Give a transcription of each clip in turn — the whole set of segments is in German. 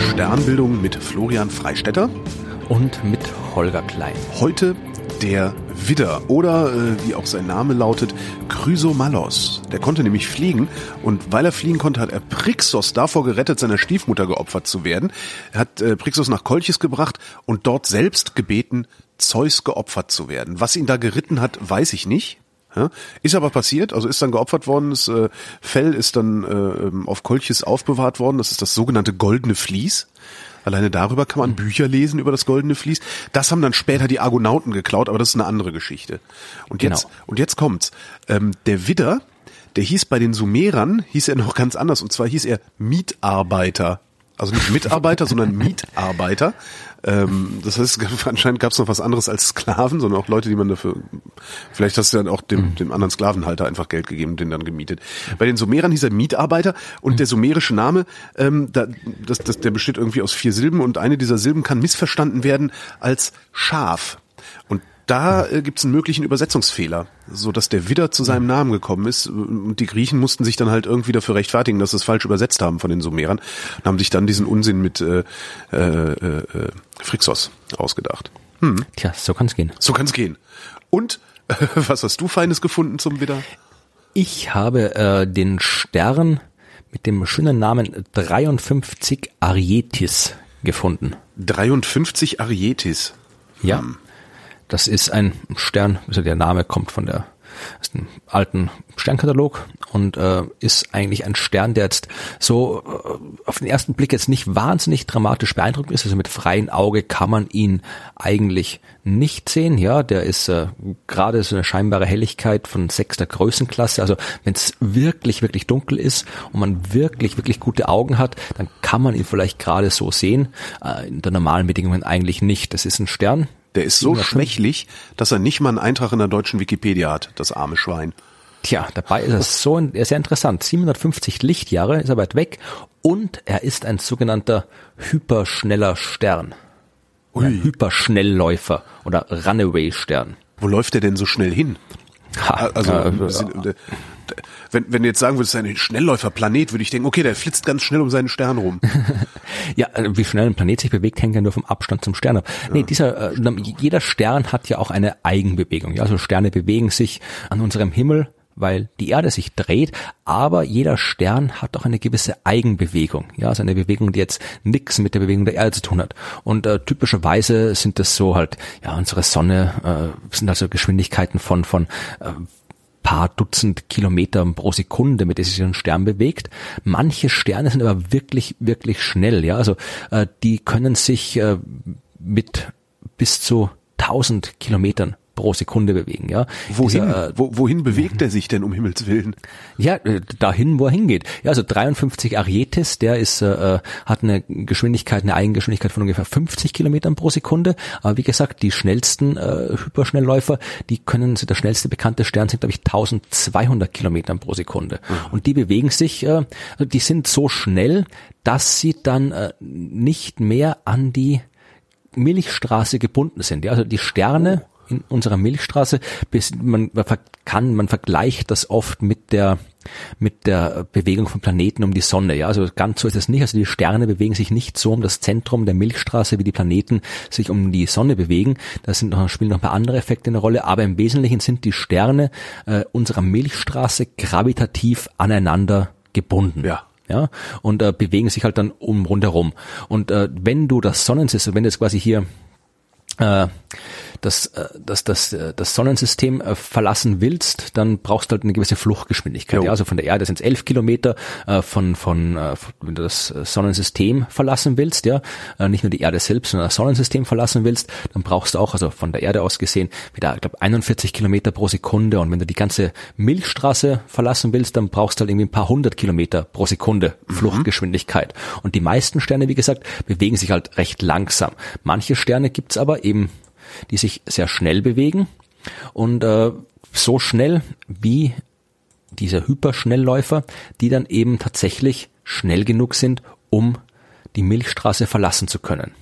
Sternbildung mit Florian Freistetter und mit Holger Klein. Heute der Widder oder äh, wie auch sein Name lautet, Chrysomalos. Der konnte nämlich fliegen und weil er fliegen konnte, hat er Prixos davor gerettet, seiner Stiefmutter geopfert zu werden. Er hat äh, Prixos nach Kolchis gebracht und dort selbst gebeten, Zeus geopfert zu werden. Was ihn da geritten hat, weiß ich nicht. Ja, ist aber passiert, also ist dann geopfert worden, das äh, Fell ist dann äh, auf Kolchis aufbewahrt worden, das ist das sogenannte goldene Vlies. Alleine darüber kann man Bücher lesen über das goldene Vlies. Das haben dann später die Argonauten geklaut, aber das ist eine andere Geschichte. Und jetzt, genau. und jetzt kommt's. Ähm, der Widder, der hieß bei den Sumerern, hieß er noch ganz anders, und zwar hieß er Mietarbeiter. Also nicht Mitarbeiter, sondern Mietarbeiter. Ähm, das heißt, anscheinend gab es noch was anderes als Sklaven, sondern auch Leute, die man dafür, vielleicht hast du dann auch dem, mhm. dem anderen Sklavenhalter einfach Geld gegeben, den dann gemietet. Bei den Sumerern hieß er Mitarbeiter und mhm. der sumerische Name, ähm, da, das, das, der besteht irgendwie aus vier Silben und eine dieser Silben kann missverstanden werden als Schaf da äh, gibt es einen möglichen Übersetzungsfehler, so dass der Widder zu seinem Namen gekommen ist und die Griechen mussten sich dann halt irgendwie dafür rechtfertigen, dass sie es falsch übersetzt haben von den Sumerern und haben sich dann diesen Unsinn mit äh, äh, äh, Phrixos ausgedacht. Hm. Tja, so kann's gehen. So kann's gehen. Und äh, was hast du Feines gefunden zum Widder? Ich habe äh, den Stern mit dem schönen Namen 53 Arietis gefunden. 53 Arietis. Ja. Hm. Das ist ein Stern, also der Name kommt von der ist ein alten Sternkatalog und äh, ist eigentlich ein Stern, der jetzt so äh, auf den ersten Blick jetzt nicht wahnsinnig dramatisch beeindruckend ist. Also mit freiem Auge kann man ihn eigentlich nicht sehen. Ja, der ist äh, gerade so eine scheinbare Helligkeit von sechster Größenklasse. Also wenn es wirklich, wirklich dunkel ist und man wirklich, wirklich gute Augen hat, dann kann man ihn vielleicht gerade so sehen. Äh, in der normalen Bedingungen eigentlich nicht. Das ist ein Stern, der ist so schwächlich, dass er nicht mal einen Eintrag in der deutschen Wikipedia hat, das arme Schwein. Tja, dabei ist es so sehr interessant. 750 Lichtjahre ist er weit weg und er ist ein sogenannter hyperschneller Stern. Ein Hyperschnellläufer oder Runaway-Stern. Wo läuft er denn so schnell hin? Ha, also, äh, wenn, wenn du jetzt sagen würdest, ein Schnellläuferplanet, würde ich denken, okay, der flitzt ganz schnell um seinen Stern rum. ja, äh, wie schnell ein Planet sich bewegt, hängt ja nur vom Abstand zum Stern ab. Ja. Nee, dieser, äh, jeder Stern hat ja auch eine Eigenbewegung. Ja, also Sterne bewegen sich an unserem Himmel weil die Erde sich dreht, aber jeder Stern hat auch eine gewisse Eigenbewegung. Ja, also eine Bewegung, die jetzt nichts mit der Bewegung der Erde zu tun hat. Und äh, typischerweise sind das so halt, ja, unsere Sonne äh, sind also Geschwindigkeiten von von äh, paar Dutzend Kilometer pro Sekunde, mit der sich ein Stern bewegt. Manche Sterne sind aber wirklich, wirklich schnell. Ja, also äh, die können sich äh, mit bis zu 1000 Kilometern pro Sekunde bewegen. Ja, wohin? Dieser, äh, Wo, wohin bewegt er sich denn um Himmels willen? Ja, äh, dahin, wo er hingeht. Ja, also 53 Arietis, der ist äh, äh, hat eine Geschwindigkeit, eine Eigengeschwindigkeit von ungefähr 50 Kilometern pro Sekunde. Aber wie gesagt, die schnellsten äh, Hyperschnellläufer, die können, der schnellste bekannte Stern sind, glaube ich, 1200 Kilometern pro Sekunde. Mhm. Und die bewegen sich, äh, also die sind so schnell, dass sie dann äh, nicht mehr an die Milchstraße gebunden sind. Ja, also die Sterne oh in unserer Milchstraße. Man, kann, man vergleicht das oft mit der mit der Bewegung von Planeten um die Sonne. Ja, also ganz so ist es nicht. Also die Sterne bewegen sich nicht so um das Zentrum der Milchstraße, wie die Planeten sich um die Sonne bewegen. Da sind noch, spielen noch ein paar andere Effekte eine Rolle, aber im Wesentlichen sind die Sterne äh, unserer Milchstraße gravitativ aneinander gebunden. Ja ja, und äh, bewegen sich halt dann um rundherum. Und äh, wenn du das Sonnensystem, wenn du jetzt quasi hier äh, das, äh, das, das, äh, das Sonnensystem äh, verlassen willst, dann brauchst du halt eine gewisse Fluchtgeschwindigkeit. Ja, also von der Erde sind es elf Kilometer, von, von, wenn du das Sonnensystem verlassen willst, ja, nicht nur die Erde selbst, sondern das Sonnensystem verlassen willst, dann brauchst du auch, also von der Erde aus gesehen, wieder, ich glaube, 41 Kilometer pro Sekunde. Und wenn du die ganze Milchstraße verlassen willst, dann brauchst du halt irgendwie ein paar hundert Kilometer pro Sekunde mhm. Fluchtgeschwindigkeit. Mhm. Und die meisten Sterne, wie gesagt, bewegen sich halt recht langsam. Manche Sterne gibt's aber eben die sich sehr schnell bewegen und äh, so schnell wie diese Hyperschnellläufer, die dann eben tatsächlich schnell genug sind, um die Milchstraße verlassen zu können.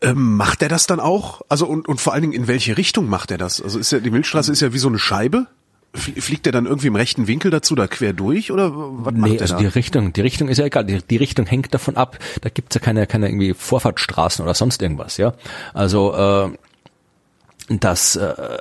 Ähm, macht er das dann auch? Also und, und vor allen Dingen in welche Richtung macht er das? Also ist ja die Milchstraße ist ja wie so eine Scheibe Fliegt der dann irgendwie im rechten Winkel dazu da quer durch oder was nee, macht der also da? die Richtung, die Richtung ist ja egal. Die, die Richtung hängt davon ab. Da gibt's ja keine, keine irgendwie Vorfahrtsstraßen oder sonst irgendwas, ja. Also äh, das äh,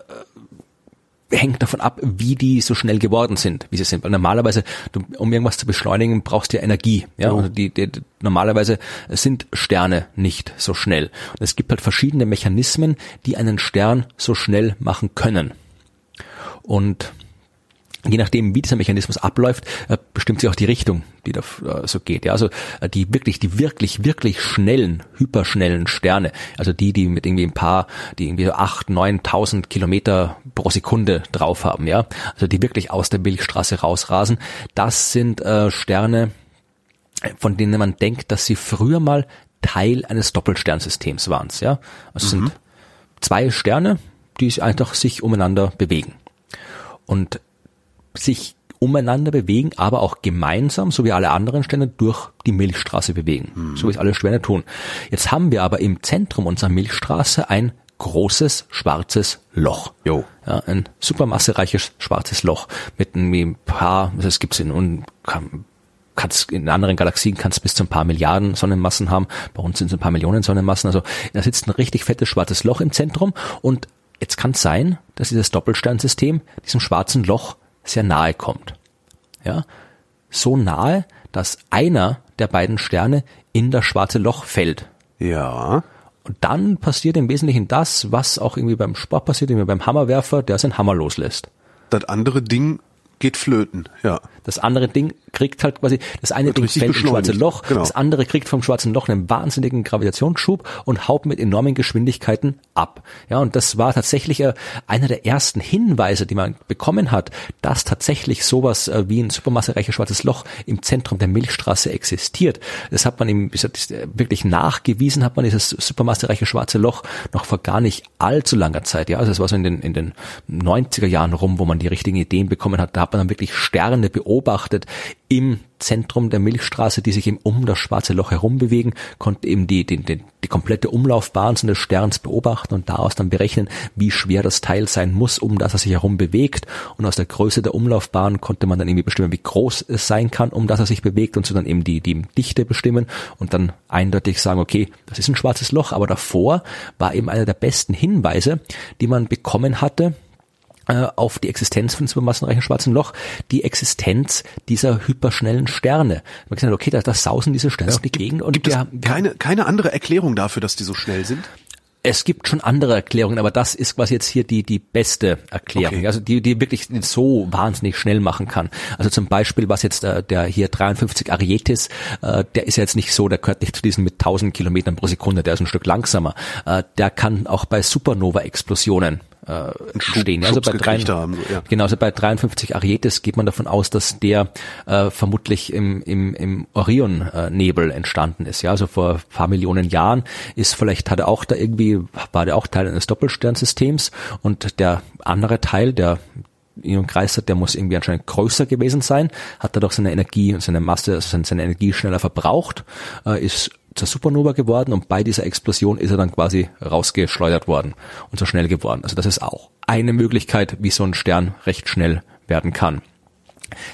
hängt davon ab, wie die so schnell geworden sind, wie sie sind. Weil normalerweise, du, um irgendwas zu beschleunigen, brauchst du ja Energie. Ja, Oh. also die, die, normalerweise sind Sterne nicht so schnell. Und es gibt halt verschiedene Mechanismen, die einen Stern so schnell machen können. Und je nachdem, wie dieser Mechanismus abläuft, äh, bestimmt sich auch die Richtung, die da äh, so geht. Ja, also äh, die wirklich, die wirklich, wirklich schnellen, hyperschnellen Sterne, also die, die mit irgendwie ein paar, die irgendwie so acht, neuntausend Kilometer pro Sekunde drauf haben, ja, also die wirklich aus der Milchstraße rausrasen, das sind äh, Sterne, von denen man denkt, dass sie früher mal Teil eines Doppelsternsystems waren. Ja, also es sind zwei Sterne, die einfach sich umeinander bewegen und sich umeinander bewegen, aber auch gemeinsam, so wie alle anderen Sterne, durch die Milchstraße bewegen, so wie es alle Sterne tun. Jetzt haben wir aber im Zentrum unserer Milchstraße ein großes schwarzes Loch. Jo. Ja, ein supermassereiches schwarzes Loch mit ein paar, das gibt's in kann, in anderen Galaxien kannst bis zu ein paar Milliarden Sonnenmassen haben. Bei uns sind es ein paar Millionen Sonnenmassen. Also da sitzt ein richtig fettes schwarzes Loch im Zentrum und jetzt kann es sein, dass dieses Doppelsternsystem diesem schwarzen Loch sehr nahe kommt. Ja, so nahe, dass einer der beiden Sterne in das schwarze Loch fällt. Ja. Und dann passiert im Wesentlichen das, was auch irgendwie beim Sport passiert, irgendwie beim Hammerwerfer, der seinen Hammer loslässt. Das andere Ding geht flöten, ja. Das andere Ding kriegt halt quasi, das eine Ding fällt ins schwarze. Loch, Genau. das andere kriegt vom schwarzen Loch einen wahnsinnigen Gravitationsschub und haut mit enormen Geschwindigkeiten ab. Ja, und das war tatsächlich äh, einer der ersten Hinweise, die man bekommen hat, dass tatsächlich sowas äh, wie ein supermassereiches schwarzes Loch im Zentrum der Milchstraße existiert. Das hat man ihm äh, wirklich nachgewiesen, hat man dieses supermassereiche schwarze Loch noch vor gar nicht allzu langer Zeit. Ja, also es war so in den, in den 90er Jahren rum, wo man die richtigen Ideen bekommen hat. Da hat man dann wirklich Sterne beobachtet im Zentrum der Milchstraße, die sich eben um das schwarze Loch herum bewegen, konnte eben die, die, die, die komplette Umlaufbahn eines Sterns beobachten und daraus dann berechnen, wie schwer das Teil sein muss, um das er sich herum bewegt. Und aus der Größe der Umlaufbahn konnte man dann irgendwie bestimmen, wie groß es sein kann, um das er sich bewegt und so dann eben die, die Dichte bestimmen und dann eindeutig sagen, okay, das ist ein schwarzes Loch, aber davor war eben einer der besten Hinweise, die man bekommen hatte, auf die Existenz von supermassenreichen schwarzen Loch, die Existenz dieser hyperschnellen Sterne. Man gesagt, okay, da, da sausen diese Sterne auf die Gegend und Gibt es wir, wir, keine, keine andere Erklärung dafür, dass die so schnell sind? es gibt schon andere Erklärungen, aber das ist quasi jetzt hier die, die beste Erklärung, Okay. also die, die wirklich so wahnsinnig schnell machen kann. Also zum Beispiel, was jetzt äh, der hier 53 Arietis, äh, der ist ja jetzt nicht so, der gehört nicht zu diesen mit 1000 Kilometern pro Sekunde, der ist ein Stück langsamer. Äh, der kann auch bei Supernova-Explosionen äh, Schub- entstehen. Also Schubs bei, drei, haben, ja. Genau, also bei 53 Arietis geht man davon aus, dass der äh, vermutlich im, im, im Orion-Nebel entstanden ist. Ja, also vor ein paar Millionen Jahren ist vielleicht hat er auch da irgendwie war der auch Teil eines Doppelsternsystems und der andere Teil, der ihn umkreist hat, der muss irgendwie anscheinend größer gewesen sein, hat dadurch seine Energie und seine Masse, also seine, seine Energie schneller verbraucht, äh, ist zur Supernova geworden und bei dieser Explosion ist er dann quasi rausgeschleudert worden und so schnell geworden. Also das ist auch eine Möglichkeit, wie so ein Stern recht schnell werden kann.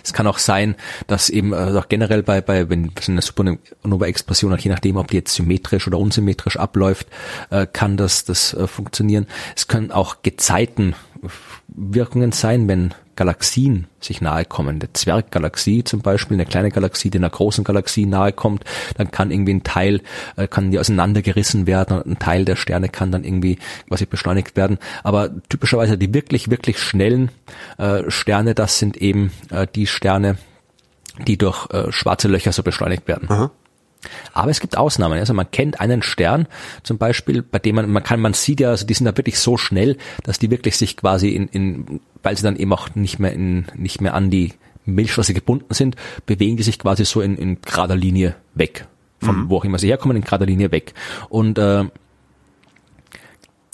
Es kann auch sein, dass eben äh, auch generell bei, bei wenn so eine Supernova-Explosion, je nachdem, ob die jetzt symmetrisch oder unsymmetrisch abläuft, äh, kann das, das äh, funktionieren. Es können auch Gezeitenwirkungen sein, wenn Galaxien sich nahe kommen. Eine Zwerggalaxie zum Beispiel, eine kleine Galaxie, die einer großen Galaxie nahe kommt, dann kann irgendwie ein Teil, äh, kann die auseinandergerissen werden und ein Teil der Sterne kann dann irgendwie quasi beschleunigt werden. Aber typischerweise die wirklich, wirklich schnellen äh, Sterne, das sind eben äh, die Sterne, die durch äh, schwarze Löcher so beschleunigt werden. Aha. Aber es gibt Ausnahmen. Also man kennt einen Stern zum Beispiel, bei dem man, man kann, man sieht ja, also die sind da wirklich so schnell, dass die wirklich sich quasi in, in weil sie dann eben auch nicht mehr in, nicht mehr an die Milchstraße gebunden sind, bewegen die sich quasi so in, in gerader Linie weg. Von wo auch immer sie herkommen, in gerader Linie weg. Und äh,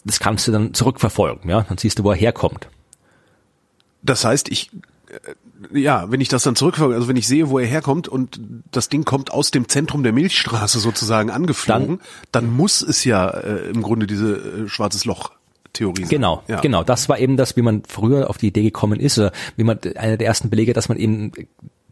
das kannst du dann zurückverfolgen, ja. Dann siehst du, wo er herkommt. Das heißt, ich, äh, ja, wenn ich das dann zurückverfolge, also wenn ich sehe, wo er herkommt und das Ding kommt aus dem Zentrum der Milchstraße sozusagen angeflogen, dann, muss es ja äh, im Grunde diese äh, schwarzes Loch Theorie. Genau, ja. genau. Das war eben das, wie man früher auf die Idee gekommen ist, oder wie man einer der ersten Belege, dass man eben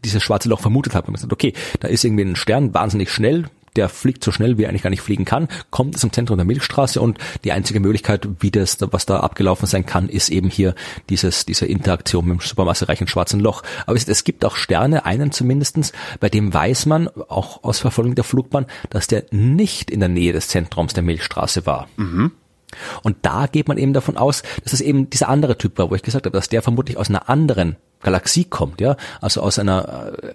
dieses schwarze Loch vermutet hat. Man sagt, okay, da ist irgendwie ein Stern wahnsinnig schnell, der fliegt so schnell, wie er eigentlich gar nicht fliegen kann, kommt zum Zentrum der Milchstraße und die einzige Möglichkeit, wie das, was da abgelaufen sein kann, ist eben hier dieses, diese Interaktion mit dem supermassereichen schwarzen Loch. Aber es, es gibt auch Sterne, einen zumindestens, bei dem weiß man, auch aus Verfolgung der Flugbahn, dass der nicht in der Nähe des Zentrums der Milchstraße war. Mhm. Und da geht man eben davon aus, dass es eben dieser andere Typ war, wo ich gesagt habe, dass der vermutlich aus einer anderen Galaxie kommt, ja, also aus einer äh,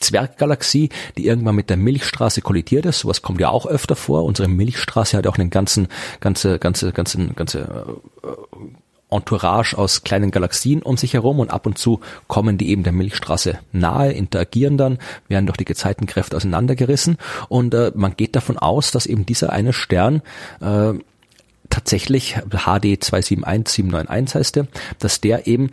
Zwerggalaxie, die irgendwann mit der Milchstraße kollidiert ist. Sowas kommt ja auch öfter vor. Unsere Milchstraße hat auch einen ganzen, ganze, ganze, ganze, ganze äh, Entourage aus kleinen Galaxien um sich herum und ab und zu kommen die eben der Milchstraße nahe, interagieren dann, werden durch die Gezeitenkräfte auseinandergerissen und äh, man geht davon aus, dass eben dieser eine Stern äh, tatsächlich HD 271791 heißt der, dass der eben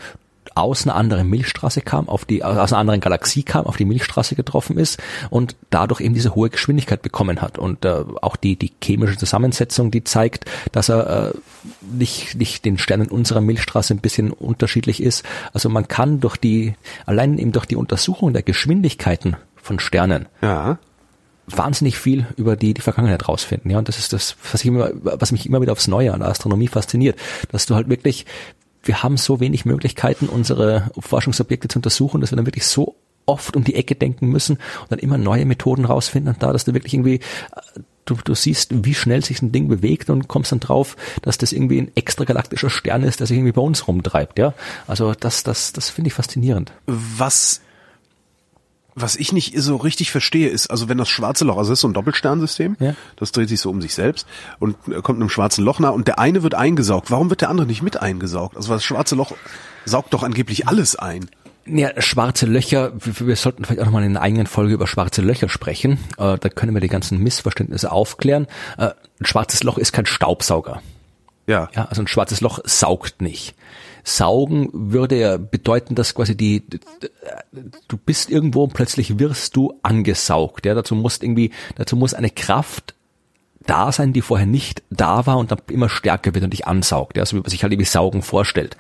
aus einer anderen Milchstraße kam, auf die, aus einer anderen Galaxie kam, auf die Milchstraße getroffen ist und dadurch eben diese hohe Geschwindigkeit bekommen hat. Und äh, auch die, die chemische Zusammensetzung, die zeigt, dass er äh, nicht, nicht den Sternen unserer Milchstraße ein bisschen unterschiedlich ist. Also man kann durch die, allein eben durch die Untersuchung der Geschwindigkeiten von Sternen ja wahnsinnig viel über die, die Vergangenheit rausfinden. Ja, und das ist das, was, ich immer, was mich immer wieder aufs Neue an der Astronomie fasziniert, dass du halt wirklich wir haben so wenig Möglichkeiten, unsere Forschungsobjekte zu untersuchen, dass wir dann wirklich so oft um die Ecke denken müssen und dann immer neue Methoden rausfinden und da, dass du wirklich irgendwie du, du siehst, wie schnell sich ein Ding bewegt und kommst dann drauf, dass das irgendwie ein extragalaktischer Stern ist, der sich irgendwie bei uns rumtreibt, ja. Also das, das, das finde ich faszinierend. Was was ich nicht so richtig verstehe, ist, also wenn das schwarze Loch, also das ist so ein Doppelsternsystem, ja. das dreht sich so um sich selbst und kommt einem schwarzen Loch nah und der eine wird eingesaugt. Warum wird der andere nicht mit eingesaugt? Also das schwarze Loch saugt doch angeblich alles ein. Ja, schwarze Löcher, wir, wir sollten vielleicht auch nochmal in einer eigenen Folge über schwarze Löcher sprechen. Äh, da können wir die ganzen Missverständnisse aufklären. Äh, ein schwarzes Loch ist kein Staubsauger. Ja. ja. Also ein schwarzes Loch saugt nicht. Saugen würde ja bedeuten, dass quasi die, du bist irgendwo und plötzlich wirst du angesaugt. Ja, dazu muss irgendwie, dazu muss eine Kraft da sein, die vorher nicht da war und dann immer stärker wird und dich ansaugt, ja, so wie man sich halt irgendwie Saugen vorstellt.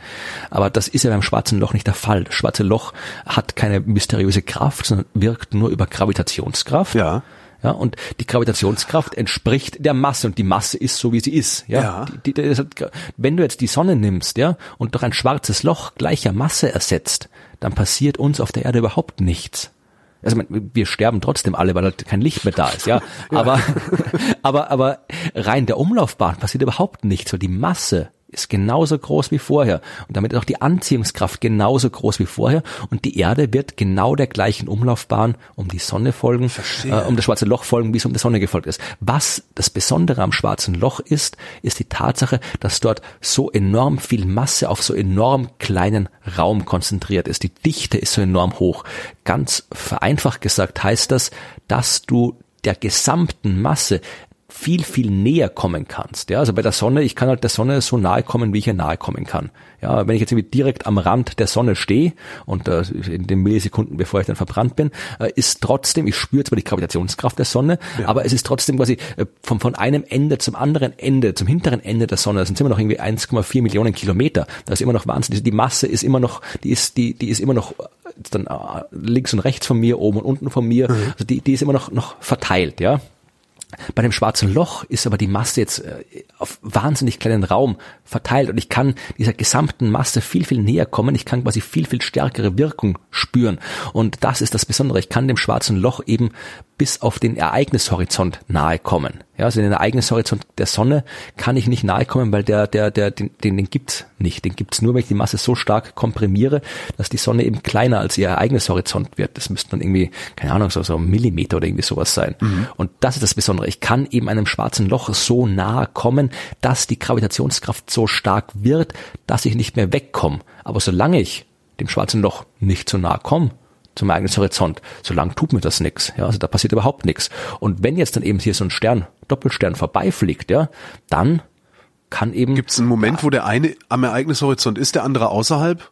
Aber das ist ja beim schwarzen Loch nicht der Fall. Das schwarze Loch hat keine mysteriöse Kraft, sondern wirkt nur über Gravitationskraft. Ja. Ja, und die Gravitationskraft entspricht der Masse und die Masse ist so wie sie ist. Ja, ja. Die, die, halt, wenn du jetzt die Sonne nimmst, ja, und durch ein schwarzes Loch gleicher Masse ersetzt, dann passiert uns auf der Erde überhaupt nichts. Also wir sterben trotzdem alle, weil halt kein Licht mehr da ist, ja. ja. Aber, aber, aber rein der Umlaufbahn passiert überhaupt nichts, weil die Masse ist genauso groß wie vorher. Und damit ist auch die Anziehungskraft genauso groß wie vorher. Und die Erde wird genau der gleichen Umlaufbahn um die Sonne folgen, äh, um das schwarze Loch folgen, wie es um die Sonne gefolgt ist. Was das Besondere am schwarzen Loch ist, ist die Tatsache, dass dort so enorm viel Masse auf so enorm kleinen Raum konzentriert ist. Die Dichte ist so enorm hoch. Ganz vereinfacht gesagt heißt das, dass du der gesamten Masse viel, viel näher kommen kannst. Ja, also bei der Sonne, ich kann halt der Sonne so nahe kommen, wie ich ihr nahe kommen kann. Ja, wenn ich jetzt irgendwie direkt am Rand der Sonne stehe und äh, in den Millisekunden, bevor ich dann verbrannt bin, äh, ist trotzdem, ich spüre zwar die Gravitationskraft der Sonne, ja. aber es ist trotzdem quasi äh, von, von einem Ende zum anderen Ende, zum hinteren Ende der Sonne, das sind immer noch irgendwie 1,4 Millionen Kilometer. Da ist immer noch Wahnsinn. Die Masse ist immer noch, die ist, die, die ist immer noch äh, dann äh, links und rechts von mir, oben und unten von mir. Mhm. Also die, die ist immer noch, noch verteilt, ja. Bei dem schwarzen Loch ist aber die Masse jetzt äh, auf wahnsinnig kleinen Raum verteilt und ich kann dieser gesamten Masse viel, viel näher kommen. Ich kann quasi viel, viel stärkere Wirkung spüren. Und das ist das Besondere. Ich kann dem schwarzen Loch eben bis auf den Ereignishorizont nahe kommen. Ja, also den Ereignishorizont der Sonne kann ich nicht nahe kommen, weil der, der, der, den, den, den gibt's nicht. Den gibt's nur, wenn ich die Masse so stark komprimiere, dass die Sonne eben kleiner als ihr Ereignishorizont wird. Das müsste dann irgendwie, keine Ahnung, so, so ein Millimeter oder irgendwie sowas sein. Mhm. Und das ist das Besondere. Ich kann eben einem schwarzen Loch so nahe kommen, dass die Gravitationskraft so stark wird, dass ich nicht mehr wegkomme. Aber solange ich dem schwarzen Loch nicht so nahe komme, zum Ereignishorizont. Solange tut mir das nichts. Ja, also da passiert überhaupt nichts. Und wenn jetzt dann eben hier so ein Stern, Doppelstern vorbeifliegt, ja, dann kann eben. Gibt es einen Moment, wo der eine am Ereignishorizont ist, der andere außerhalb?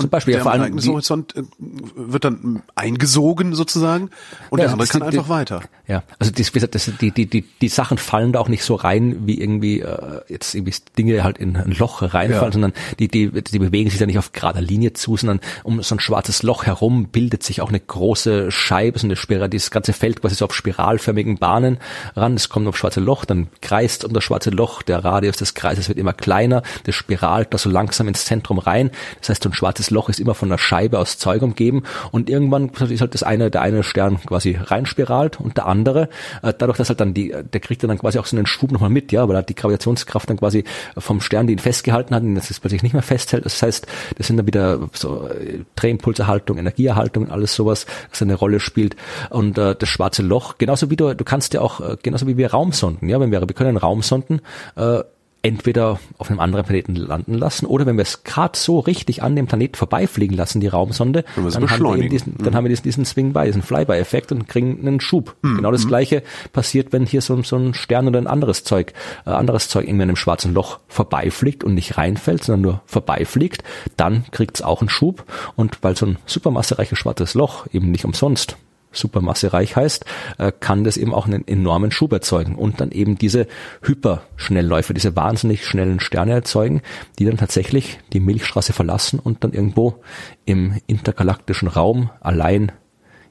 Zum Beispiel der ja vor allem Ereignishorizont äh, wird dann eingesogen sozusagen und ja, der andere kann die, einfach weiter. Ja, also das, das, die, die, die, die Sachen fallen da auch nicht so rein, wie irgendwie äh, jetzt irgendwie Dinge halt in ein Loch reinfallen, ja. sondern die, die, die bewegen sich da nicht auf gerader Linie zu, sondern um so ein schwarzes Loch herum bildet sich auch eine große Scheibe, so eine Spirale, dieses ganze Feld quasi so auf spiralförmigen Bahnen ran. Es kommt auf schwarze Loch, dann kreist um das schwarze Loch, der Radius des Kreises wird immer kleiner, das spiralt da so langsam ins Zentrum rein. Das heißt, so ein schwarzes Loch ist immer von einer Scheibe aus Zeug umgeben und irgendwann ist halt das eine, der eine Stern quasi reinspiralt und der andere, äh, dadurch, dass halt dann die, der kriegt dann quasi auch so einen Schub nochmal mit, ja, weil hat die Gravitationskraft dann quasi vom Stern, die ihn festgehalten hat, das ist plötzlich nicht mehr festhält. Das heißt, das sind dann wieder so äh, Drehimpulserhaltung, Energieerhaltung und alles sowas, das eine Rolle spielt. Und äh, das schwarze Loch, genauso wie du, du kannst ja auch, äh, genauso wie wir Raumsonden, ja, wenn wir, wir können Raumsonden äh, entweder auf einem anderen Planeten landen lassen oder wenn wir es gerade so richtig an dem Planeten vorbeifliegen lassen, die Raumsonde, dann haben, wir diesen, dann mhm. haben wir diesen, diesen Swing-by, diesen Fly-by-Effekt und kriegen einen Schub. Mhm. Genau das mhm. gleiche passiert, wenn hier so, so ein Stern oder ein anderes Zeug, äh, anderes Zeug in einem schwarzen Loch vorbeifliegt und nicht reinfällt, sondern nur vorbeifliegt, dann kriegt es auch einen Schub und weil so ein supermassereiches schwarzes Loch eben nicht umsonst supermassereich heißt, äh, kann das eben auch einen enormen Schub erzeugen und dann eben diese Hyperschnellläufe, diese wahnsinnig schnellen Sterne erzeugen, die dann tatsächlich die Milchstraße verlassen und dann irgendwo im intergalaktischen Raum allein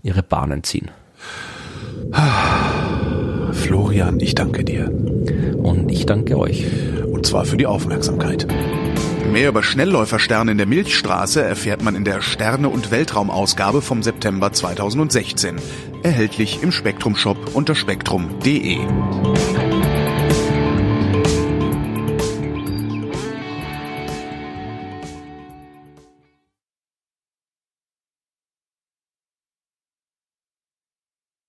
ihre Bahnen ziehen. Florian, ich danke dir. Und ich danke euch. Und zwar für die Aufmerksamkeit. Mehr über Schnellläufersterne in der Milchstraße erfährt man in der Sterne- und Weltraumausgabe vom September 2016. Erhältlich im Spektrum Shop unter spektrum.de.